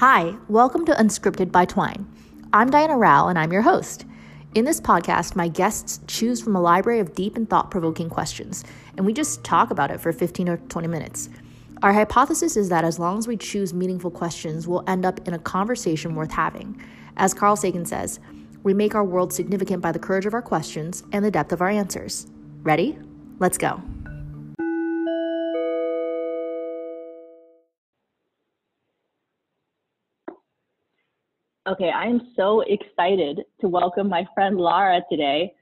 Hi, welcome to Unscripted by Twine. I'm Diana Rao, and I'm your host. In this podcast, my guests choose from a library of deep and thought provoking questions, and we just talk about it for 15 or 20 minutes. Our hypothesis is that as long as we choose meaningful questions, we'll end up in a conversation worth having. As Carl Sagan says, we make our world significant by the courage of our questions and the depth of our answers. Ready? Let's go. Okay, I am so excited to welcome my friend Lara today.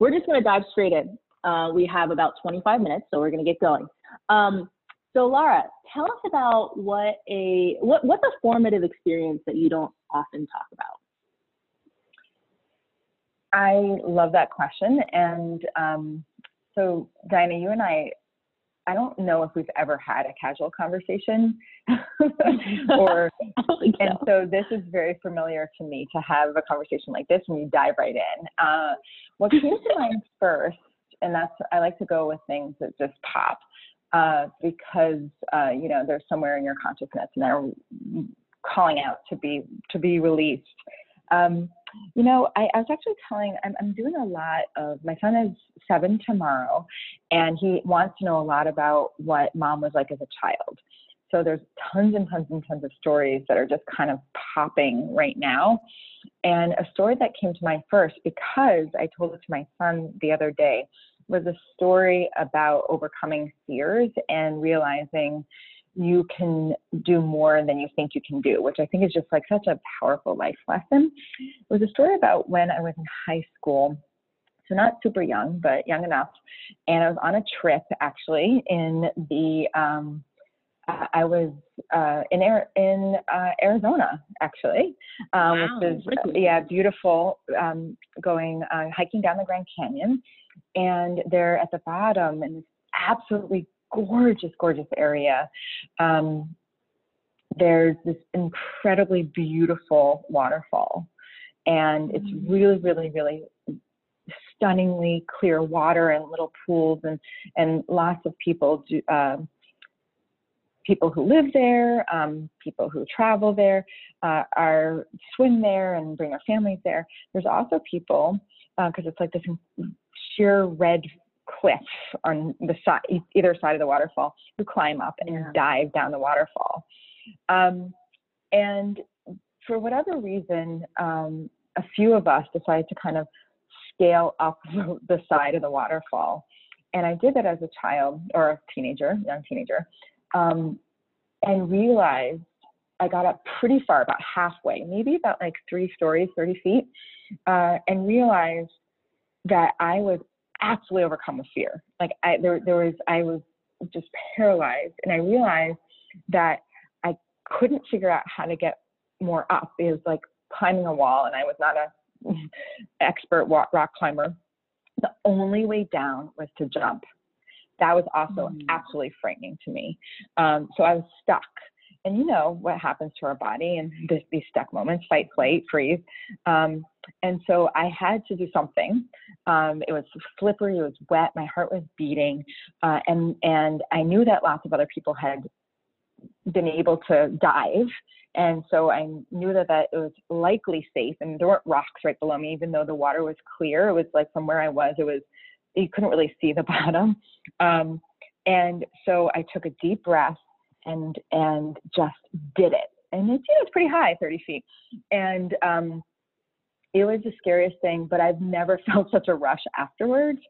We're just going to dive straight in. Uh, we have about 25 minutes, so we're going to get going. Um, so, Lara, tell us about what a what what's a formative experience that you don't often talk about. I love that question, and um, so Diana, you and I I don't know if we've ever had a casual conversation or and so this is very familiar to me to have a conversation like this when you dive right in. Uh, what came to mind first, and that's I like to go with things that just pop uh, because uh, you know they're somewhere in your consciousness and they're calling out to be to be released. Um, you know, I, I was actually telling, I'm, I'm doing a lot of, my son is seven tomorrow, and he wants to know a lot about what mom was like as a child. So there's tons and tons and tons of stories that are just kind of popping right now. And a story that came to mind first, because I told it to my son the other day, was a story about overcoming fears and realizing you can do more than you think you can do, which I think is just like such a powerful life lesson. It was a story about when I was in high school. So not super young, but young enough. And I was on a trip actually in the um, I was uh, in in uh, Arizona actually, um, wow, which is really? yeah beautiful. Um, going uh, hiking down the Grand Canyon, and there at the bottom in this absolutely gorgeous, gorgeous area. Um, there's this incredibly beautiful waterfall, and it's mm. really, really, really stunningly clear water and little pools, and and lots of people do. Uh, people who live there, um, people who travel there, uh, are swim there and bring their families there. There's also people because uh, it's like this sheer red cliff on the side, either side of the waterfall, who climb up and yeah. dive down the waterfall. Um, and for whatever reason, um, a few of us decided to kind of scale up the side of the waterfall. And I did that as a child or a teenager, young teenager, um, and realized I got up pretty far, about halfway, maybe about like three stories, 30 feet, uh, and realized that I was absolutely overcome with fear. Like I there there was I was just paralyzed and I realized that I couldn't figure out how to get more up. It was like climbing a wall and I was not a expert rock climber. The only way down was to jump. That was also mm. absolutely frightening to me. Um, so I was stuck and you know what happens to our body in this, these stuck moments fight flight freeze. Um, and so i had to do something. Um, it was slippery it was wet my heart was beating uh, and and i knew that lots of other people had been able to dive. And so i knew that that it was likely safe and there weren't rocks right below me even though the water was clear. It was like from where i was it was you couldn't really see the bottom. Um, and so i took a deep breath and and just did it. And it's you know it's pretty high, 30 feet, and um, it was the scariest thing. But I've never felt such a rush afterwards.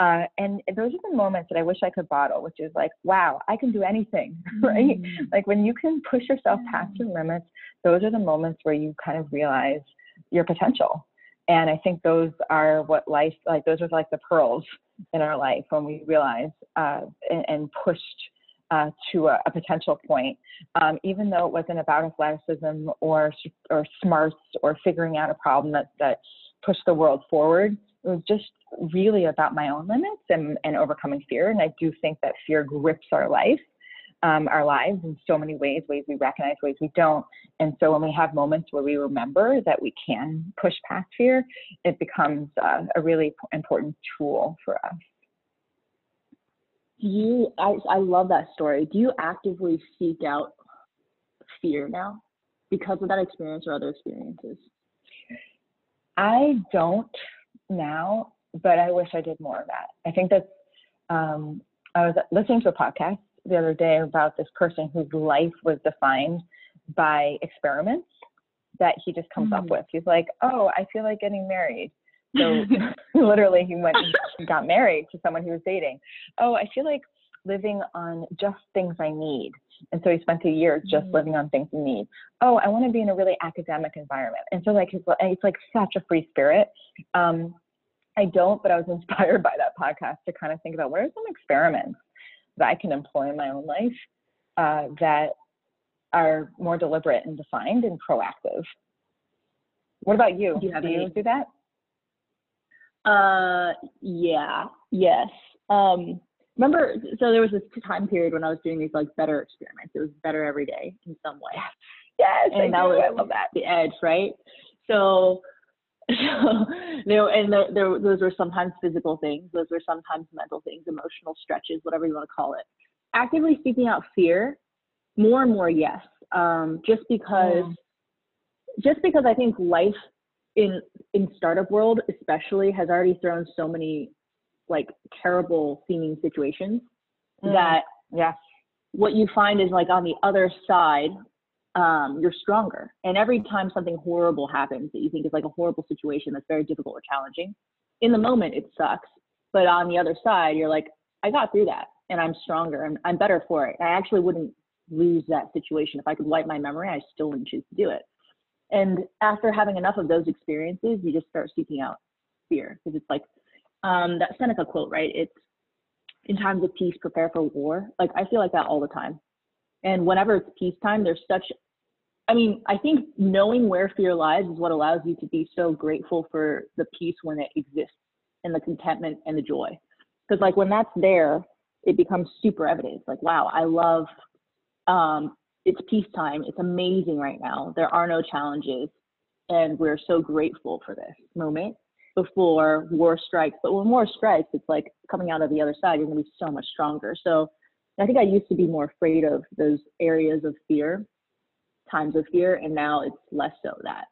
Uh, and those are the moments that I wish I could bottle, which is like, wow, I can do anything, right? Mm-hmm. Like when you can push yourself past your limits, those are the moments where you kind of realize your potential. And I think those are what life, like those are like the pearls in our life when we realize uh, and, and pushed uh, to a, a, potential point, um, even though it wasn't about athleticism or or smarts or figuring out a problem that that pushed the world forward. It was just really about my own limits and, and overcoming fear. And I do think that fear grips our life, um, our lives in so many ways, ways we recognize, ways we don't. And so when we have moments where we remember that we can push past fear, it becomes uh, a really important tool for us do you I, I love that story do you actively seek out fear now because of that experience or other experiences? I don't now, but I wish I did more of that. I think that's, um, I was listening to a podcast the other day about this person whose life was defined by experiments that he just comes mm-hmm. up with. He's like, oh, I feel like getting married. So literally, he went and got married to someone he was dating. Oh, I feel like living on just things I need. And so he spent a year just mm-hmm. living on things he needs. Oh, I want to be in a really academic environment. And so like his, it's like such a free spirit. Um, I don't, but I was inspired by that podcast to kind of think about what are some experiments that I can employ in my own life uh, that are more deliberate and defined and proactive. What about you? Do you, do, you do that? Uh, yeah, yes. Um, remember, so there was this time period when I was doing these like better experiments. It was better every day in some way. Yes, and I, that was I love that. The edge, right? So, so there, and there, there, those were sometimes physical things. Those were sometimes mental things, emotional stretches, whatever you want to call it. Actively seeking out fear, more and more, yes. Um, just because, mm. just because I think life in in startup world especially has already thrown so many like terrible seeming situations mm. that yeah. what you find is like on the other side um, you're stronger. And every time something horrible happens that you think is like a horrible situation that's very difficult or challenging in the moment it sucks. But on the other side you're like i got through that and i'm stronger and i'm better for it. I actually wouldn't lose that situation. If i could wipe my memory i still wouldn't choose to do it and after having enough of those experiences, you just start seeking out fear because it's like um, that Seneca quote, right? It's in times of peace, prepare for war. Like I feel like that all the time. And whenever it's peacetime, there's such, I mean, I think knowing where fear lies is what allows you to be so grateful for the peace when it exists and the contentment and the joy. Because like when that's there, it becomes super evident. It's like, wow, I love um, it's peacetime. It's amazing right now. There are no challenges. And we're so grateful for this moment before war strikes. But when war strikes, it's like coming out of the other side, you're going to be so much stronger. So I think I used to be more afraid of those areas of fear, times of fear, and now it's less so that.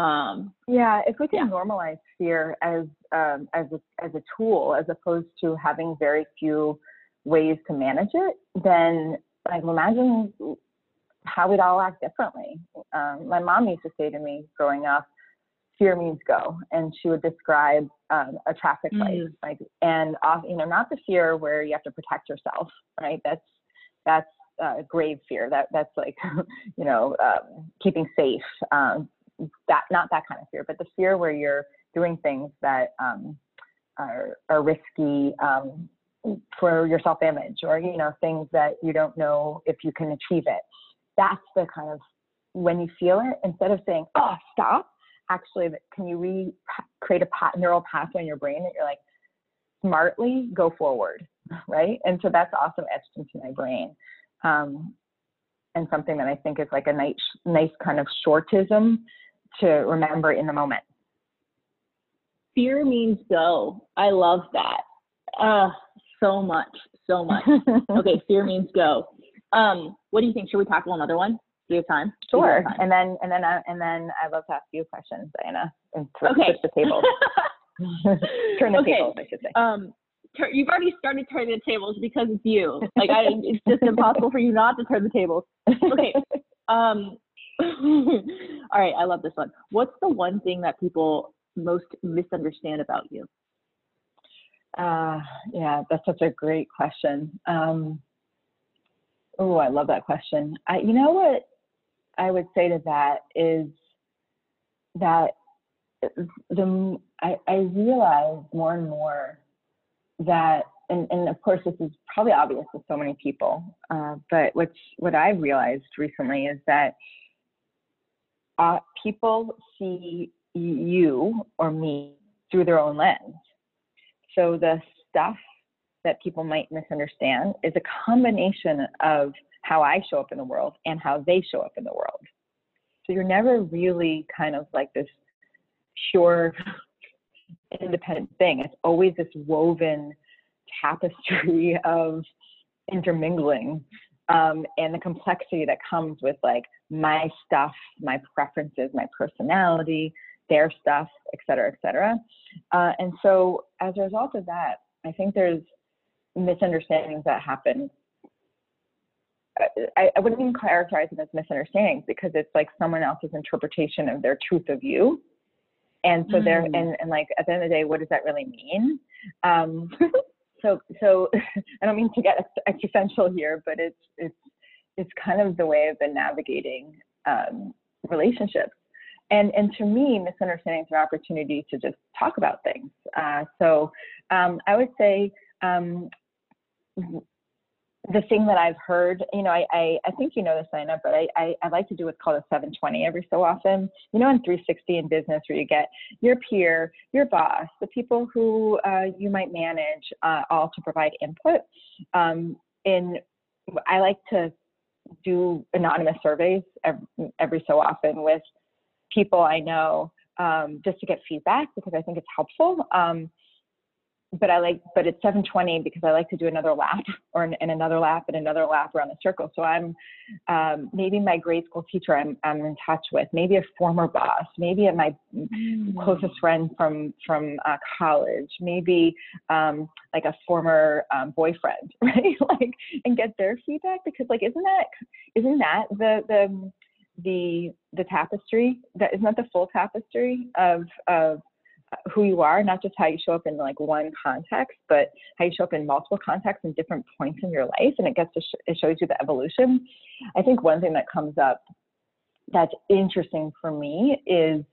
Um, yeah, if we can yeah. normalize fear as um, as a, as a tool, as opposed to having very few ways to manage it, then like imagine how we'd all act differently. Um, my mom used to say to me growing up, fear means go. And she would describe um, a traffic light, mm. like, and off, you know, not the fear where you have to protect yourself, right? That's, that's uh, grave fear. That, that's like, you know, um, keeping safe. Um, that, not that kind of fear, but the fear where you're doing things that um, are, are risky, um, for your self image or you know things that you don't know if you can achieve it that's the kind of when you feel it, instead of saying, oh, stop, actually, can you re create a neural pathway in your brain that you're like, smartly go forward, right? And so that's also etched into my brain. Um, and something that I think is like a nice, nice kind of shortism to remember in the moment. Fear means go. I love that. Uh, so much, so much. okay, fear means go. Um, what do you think? Should we tackle another one? Do you have time? Sure. Have time? And then and then uh, and then I'd love to ask you questions, Diana, and switch, okay. switch the tables. Turn the okay. tables, I should say. Um, you've already started turning the tables because it's you. Like I, it's just impossible for you not to turn the tables. Okay. Um, all right, I love this one. What's the one thing that people most misunderstand about you? Uh, yeah, that's such a great question. Um, Oh, I love that question. I, you know what I would say to that is that the I, I realize more and more that, and, and of course this is probably obvious to so many people, uh, but what I've realized recently is that uh, people see you or me through their own lens. So the stuff that people might misunderstand is a combination of how I show up in the world and how they show up in the world. So you're never really kind of like this pure independent thing. It's always this woven tapestry of intermingling um, and the complexity that comes with like my stuff, my preferences, my personality, their stuff, et cetera, et cetera. Uh, and so as a result of that, I think there's misunderstandings that happen. I, I wouldn't even characterize them as misunderstandings because it's like someone else's interpretation of their truth of you. And so mm. they're, and, and like at the end of the day, what does that really mean? Um, so, so I don't mean to get existential here, but it's, it's, it's kind of the way I've been navigating um, relationships and and to me misunderstandings are opportunity to just talk about things uh, so um, i would say um, the thing that I've heard, you know, I, I, I think you know this, Diana, but I, I, I, like to do what's called a 720 every so often. You know, in 360 in business, where you get your peer, your boss, the people who uh, you might manage, uh, all to provide input. Um, in I like to do anonymous surveys every, every so often with people I know um, just to get feedback because I think it's helpful. Um, but I like, but it's 720 because I like to do another lap or an, and another lap and another lap around the circle. So I'm um, maybe my grade school teacher I'm, I'm in touch with, maybe a former boss, maybe at my mm. closest friend from from uh, college, maybe um, like a former um, boyfriend, right? like and get their feedback because like isn't that isn't that the the the the tapestry that is not that the full tapestry of of who you are, not just how you show up in like one context, but how you show up in multiple contexts and different points in your life, and it gets to sh- it shows you the evolution. I think one thing that comes up that's interesting for me is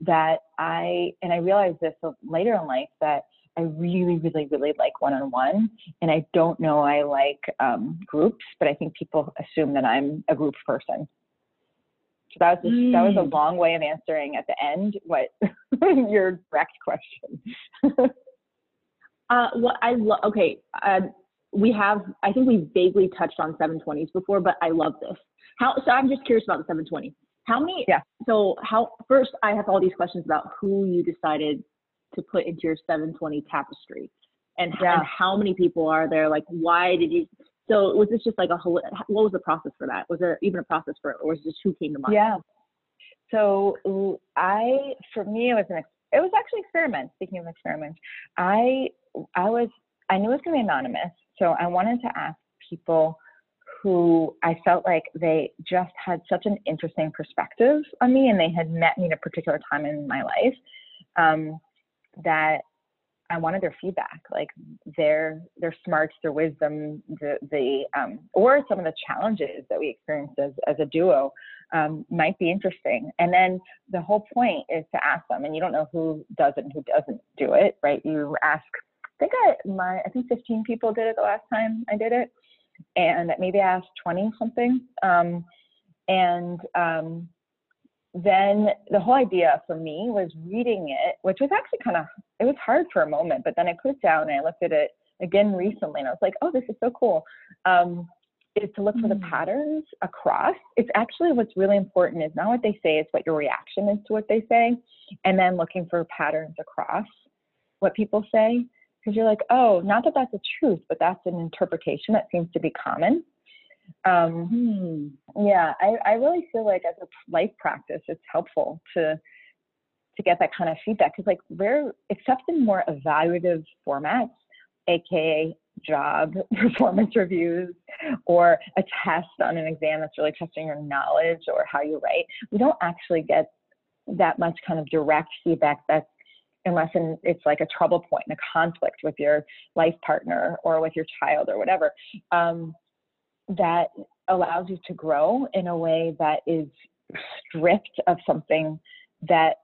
that I and I realized this later in life that I really, really, really like one-on-one, and I don't know I like um, groups, but I think people assume that I'm a group person. So that was a, mm. that was a long way of answering at the end what your direct question. uh, what I love. Okay, uh, we have. I think we vaguely touched on 720s before, but I love this. How? So I'm just curious about the 720. How many? Yeah. So how? First, I have all these questions about who you decided to put into your 720 tapestry, and, yeah. and how many people are there? Like, why did you? So was this just like a whole, what was the process for that? Was there even a process for it or was it just who came to mind? Yeah. So I, for me, it was an, it was actually experiment. Speaking of experiments, I, I was, I knew it was going to be anonymous. So I wanted to ask people who I felt like they just had such an interesting perspective on me and they had met me at a particular time in my life um, that I wanted their feedback, like their their smarts, their wisdom, the the um, or some of the challenges that we experienced as as a duo um, might be interesting. And then the whole point is to ask them, and you don't know who does it and who doesn't do it, right? You ask. I think I my I think 15 people did it the last time I did it, and maybe I asked 20 something. Um, and um, then the whole idea for me was reading it, which was actually kind of it was hard for a moment, but then I put it down and I looked at it again recently, and I was like, oh, this is so cool. Um, is to look for the mm. patterns across. It's actually what's really important is not what they say, it's what your reaction is to what they say, and then looking for patterns across what people say. Because you're like, oh, not that that's the truth, but that's an interpretation that seems to be common. Um, hmm. Yeah, I, I really feel like as a life practice, it's helpful to to get that kind of feedback because like we're except in more evaluative formats, aka job performance reviews or a test on an exam that's really testing your knowledge or how you write, we don't actually get that much kind of direct feedback that's unless in, it's like a trouble and a conflict with your life partner or with your child or whatever. Um, that allows you to grow in a way that is stripped of something that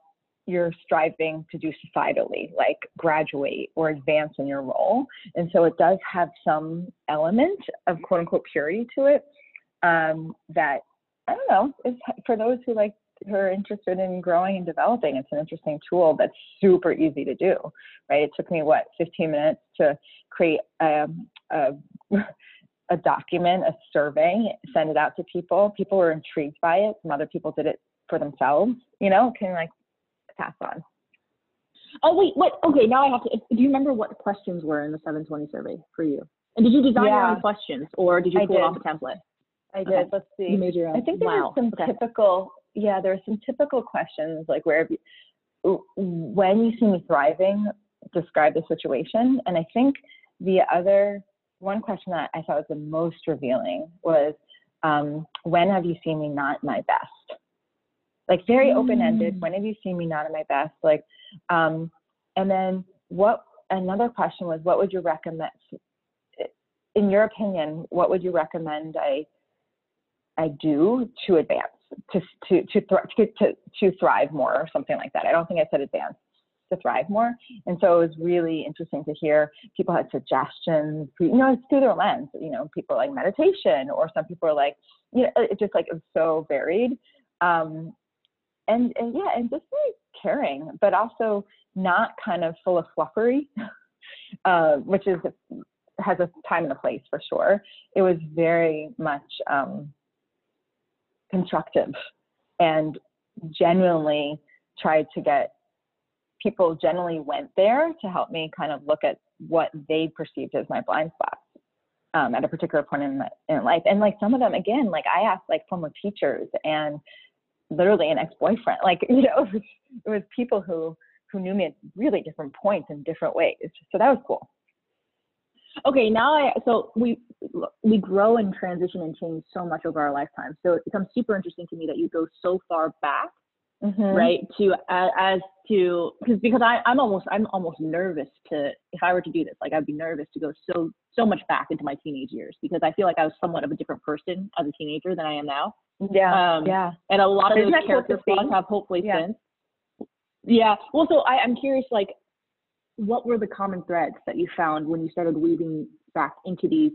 you're striving to do societally, like graduate or advance in your role. And so it does have some element of quote unquote purity to it um, that I don't know is for those who like who are interested in growing and developing. It's an interesting tool that's super easy to do, right? It took me what 15 minutes to create um, a, a a document, a survey, send it out to people. People were intrigued by it. Some other people did it for themselves, you know, can like pass on. Oh wait, what? Okay, now I have to. Do you remember what questions were in the 720 survey for you? And did you design yeah. your own questions, or did you pull off a template? I did. Okay. Let's see. You made your own. I think there wow. some okay. typical. Yeah, there are some typical questions like where, when you see me thriving, describe the situation. And I think the other one question that I thought was the most revealing was, um, when have you seen me not my best? Like very mm. open ended. When have you seen me not at my best? Like, um, and then what? Another question was, what would you recommend? In your opinion, what would you recommend I I do to advance, to to to to, to, to thrive more, or something like that? I don't think I said advance to thrive more. And so it was really interesting to hear people had suggestions, you know, it's through their lens, you know, people like meditation, or some people are like, you know, it just like it was so varied. Um, and, and yeah, and just very caring, but also not kind of full of fluffery, uh, which is has a time and a place for sure. It was very much um, constructive and genuinely tried to get people generally went there to help me kind of look at what they perceived as my blind spots um, at a particular point in, my, in life. And like some of them, again, like I asked like former teachers and literally an ex-boyfriend, like, you know, it was, it was people who, who knew me at really different points in different ways. So that was cool. Okay, now I so we we grow and transition and change so much over our lifetime. So it becomes super interesting to me that you go so far back mm-hmm. right? To as, as to because because I I'm almost I'm almost nervous to if I were to do this, like I'd be nervous to go so so much back into my teenage years because I feel like I was somewhat of a different person as a teenager than I am now. Yeah, um, yeah. And a lot of Isn't those character flaws have hopefully yeah. since. Yeah. Well, so I, I'm curious, like, what were the common threads that you found when you started weaving back into these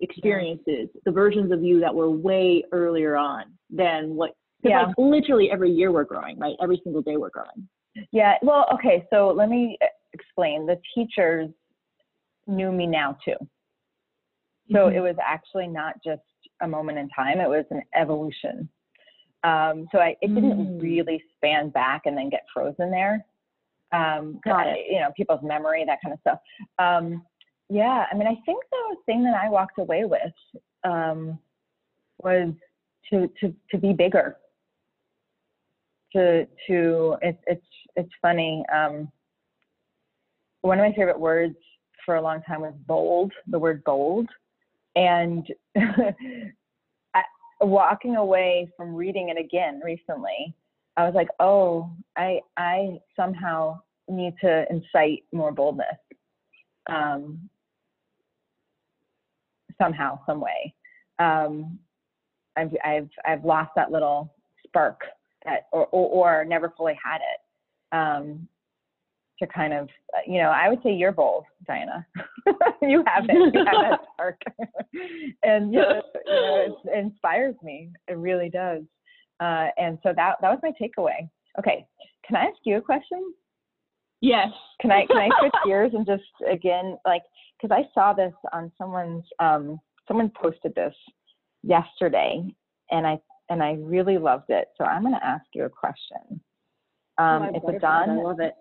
experiences, the versions of you that were way earlier on than what yeah. like literally every year we're growing, right? Every single day we're growing. Yeah. Well, okay. So let me explain. The teachers knew me now too. So mm-hmm. it was actually not just a moment in time, it was an evolution. Um, so I, it didn't mm. really span back and then get frozen there. Um, Got it. You know, people's memory, that kind of stuff. Um, yeah, I mean, I think the thing that I walked away with um, was to to to be bigger to to it's it's it's funny. Um, one of my favorite words for a long time was bold. The word bold, and walking away from reading it again recently, I was like, oh, I I somehow need to incite more boldness. Um, somehow, some way. Um, I've I've I've lost that little spark that or, or, or never fully had it um, to kind of you know i would say you're bold diana. You have it. You have spark. And you know, you know it inspires me. It really does. Uh, and so that that was my takeaway. Okay. Can i ask you a question? Yes. Can i can i switch gears and just again like because i saw this on someone's um someone posted this yesterday and i and I really loved it. So I'm going to ask you a question. Um, oh, it's a Don it.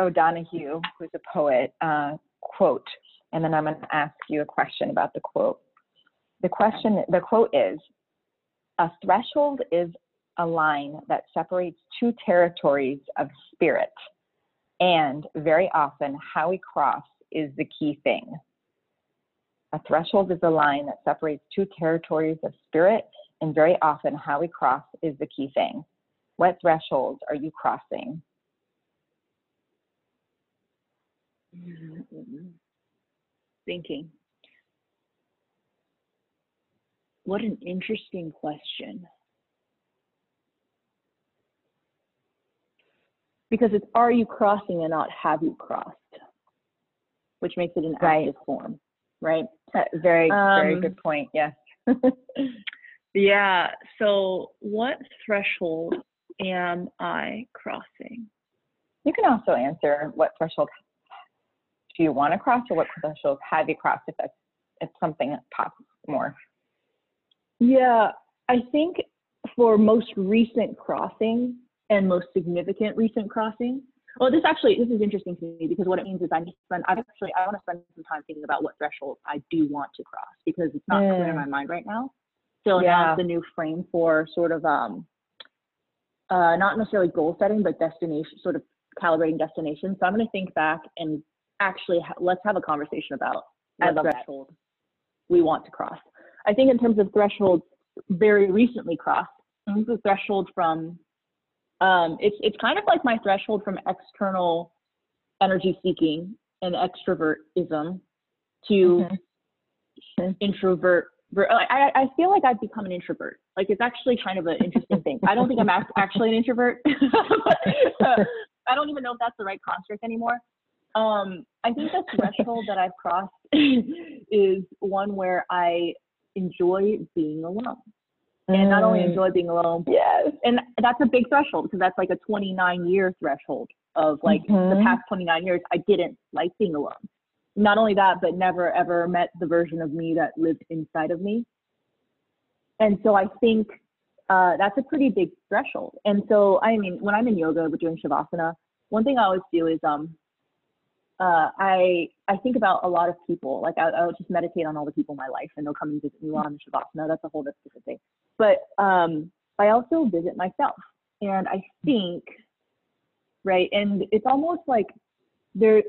O'Donohue, who's a poet, uh, quote, and then I'm going to ask you a question about the quote. The question, the quote is, a threshold is a line that separates two territories of spirit, and very often how we cross is the key thing. A threshold is a line that separates two territories of spirit, and very often how we cross is the key thing. What thresholds are you crossing? Thinking. What an interesting question. Because it's are you crossing and not have you crossed, which makes it an right. active form, right? Uh, very, um, very good point. Yes. Yeah. So, what threshold am I crossing? You can also answer what threshold do you want to cross, or what threshold have you crossed if that's if something pops more. Yeah, I think for most recent crossing and most significant recent crossing. Well, this actually this is interesting to me because what it means is I need to spend. I actually I want to spend some time thinking about what threshold I do want to cross because it's not mm. clear in mm. my mind right now. So Yeah. now the new frame for sort of um, uh, not necessarily goal setting, but destination, sort of calibrating destination. So I'm going to think back and actually ha- let's have a conversation about what love that. threshold we want to cross. I think in terms of thresholds, very recently crossed. This is the threshold from. Um, it's it's kind of like my threshold from external energy seeking and extrovertism to Mhm. introvert. I, I feel like I've become an introvert. Like it's actually kind of an interesting thing. I don't think I'm actually an introvert. I don't even know if that's the right construct anymore. Um, I think the threshold that I've crossed is one where I enjoy being alone, and not only Mm. enjoy being alone, Yes. and that's a big threshold because that's like a 29 year threshold of like the Mhm. past 29 years i didn't like being alone not only that but never ever met the version of me that lived inside of me and so i think uh, that's a pretty big threshold and so i mean when i'm in yoga we're doing shavasana one thing i always do is um uh, I I think about a lot of people. Like I, I'll just meditate on all the people in my life, and they'll come and visit me while I'm in shavasana. That's a whole different thing. But um, I also visit myself, and I think, right, and it's almost like there.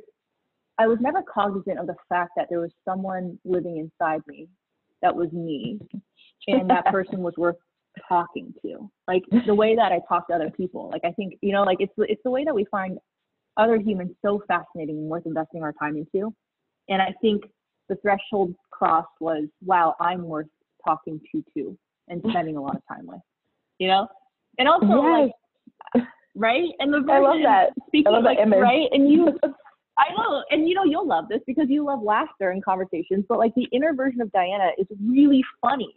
I was never cognizant of the fact that there was someone living inside me that was me, and that person was worth talking to. Like the way that I talk to other people. Like I think you know, like it's it's the way that we find other humans so fascinating and worth investing our time into. And I think the threshold crossed was, wow, I'm worth talking to too and spending a lot of time with. You know? And also Yes. like right? And the I love that. Speaking I love of that like, image. right? And you I know, and you know you'll love this because you love laughter and conversations, but like the inner version of Diana is really funny.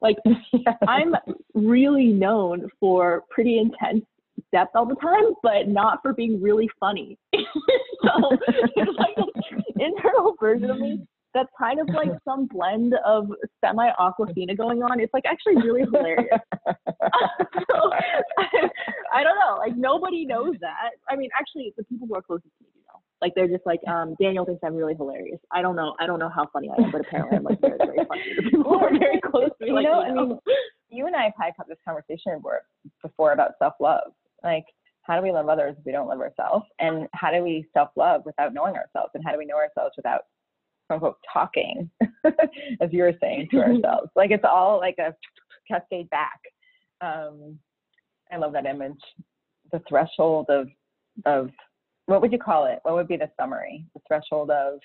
Like I'm really known for pretty intense depth all the time, but not for being really funny. so it's like an internal version of me that's kind of like some blend of semi Awkwafina going on. It's like actually really hilarious. so, I, I don't know. Like nobody knows that. I mean, actually, the people who are closest to me. Like they're just like, um, Daniel thinks I'm really hilarious. I don't know. I don't know how funny I am, but apparently I'm like very, very funny. The people who are very close to me, You like, know, I mean, you and I have had this conversation before- before about self love. Like, how do we love others if we don't love ourselves? And how do we self love without knowing ourselves? And how do we know ourselves without, quote unquote, talking, as you were saying, to ourselves? Like, it's all like a cascade back. Um, I love that image. The threshold of, of, what would you call it? What would be the summary? The threshold of,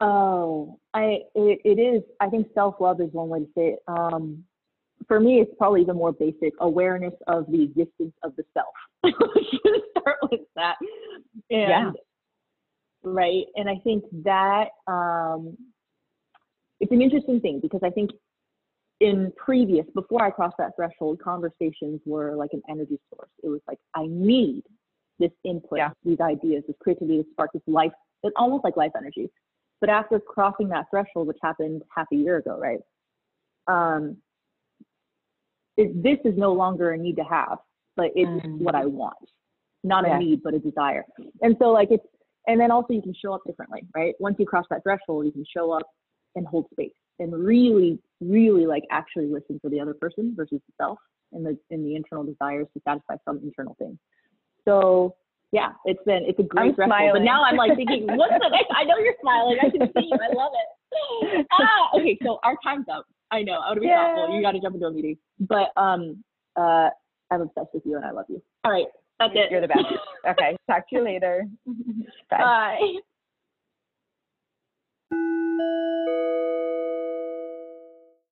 Oh, I it, it is. I think self love is one way to say it. Um, for me, it's probably the more basic awareness of the existence of the self. Start with that. And, Yeah. Right, and I think that um, it's an interesting thing because I think in previous, before I crossed that threshold, conversations were like an energy source. It was like I need this input, Yeah. these ideas, this creativity, this spark, this life. It's almost like life energy. But after crossing that threshold, which happened half a year ago, right? Um, it, this is no longer a need to have, but it's Mm. what I want, not Yeah. a need, but a desire. And so, like, it's, and then also you can show up differently, right? Once you cross that threshold, you can show up and hold space and really, really like actually listen for the other person versus self and the the internal desires to satisfy some internal thing. So yeah, it's been it's a great i wrestle. But now I'm like thinking, what's the next? I know you're smiling. I can see you. I love it. Ah, okay, so our time's up. I know. I would be thoughtful. You got to jump into a meeting. But um, uh, I'm obsessed with you, and I love you. All right, that's you're, it. You're the best. okay, talk to you later. Bye. Bye.